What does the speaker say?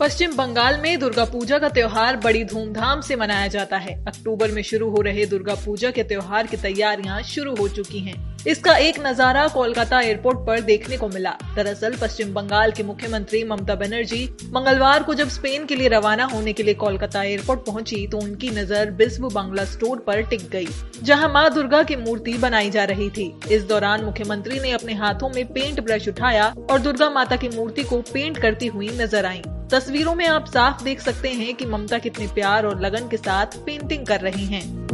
पश्चिम बंगाल में दुर्गा पूजा का त्योहार बड़ी धूमधाम से मनाया जाता है। अक्टूबर में शुरू हो रहे दुर्गा पूजा के त्योहार की तैयारियाँ शुरू हो चुकी हैं। इसका एक नज़ारा कोलकाता एयरपोर्ट पर देखने को मिला। दरअसल, पश्चिम बंगाल के मुख्यमंत्री ममता बनर्जी मंगलवार को जब स्पेन के लिए रवाना होने के लिए कोलकाता एयरपोर्ट पहुँची तो उनकी नज़र बिस्व बांग्ला स्टोर पर टिक गई, जहाँ माँ दुर्गा की मूर्ति बनाई जा रही थी। इस दौरान मुख्यमंत्री ने अपने हाथों में पेंट ब्रश उठाया और दुर्गा माता की मूर्ति को पेंट करती हुई नज़र आई। तस्वीरों में आप साफ़ देख सकते हैं कि ममता कितने प्यार और लगन के साथ पेंटिंग कर रही हैं।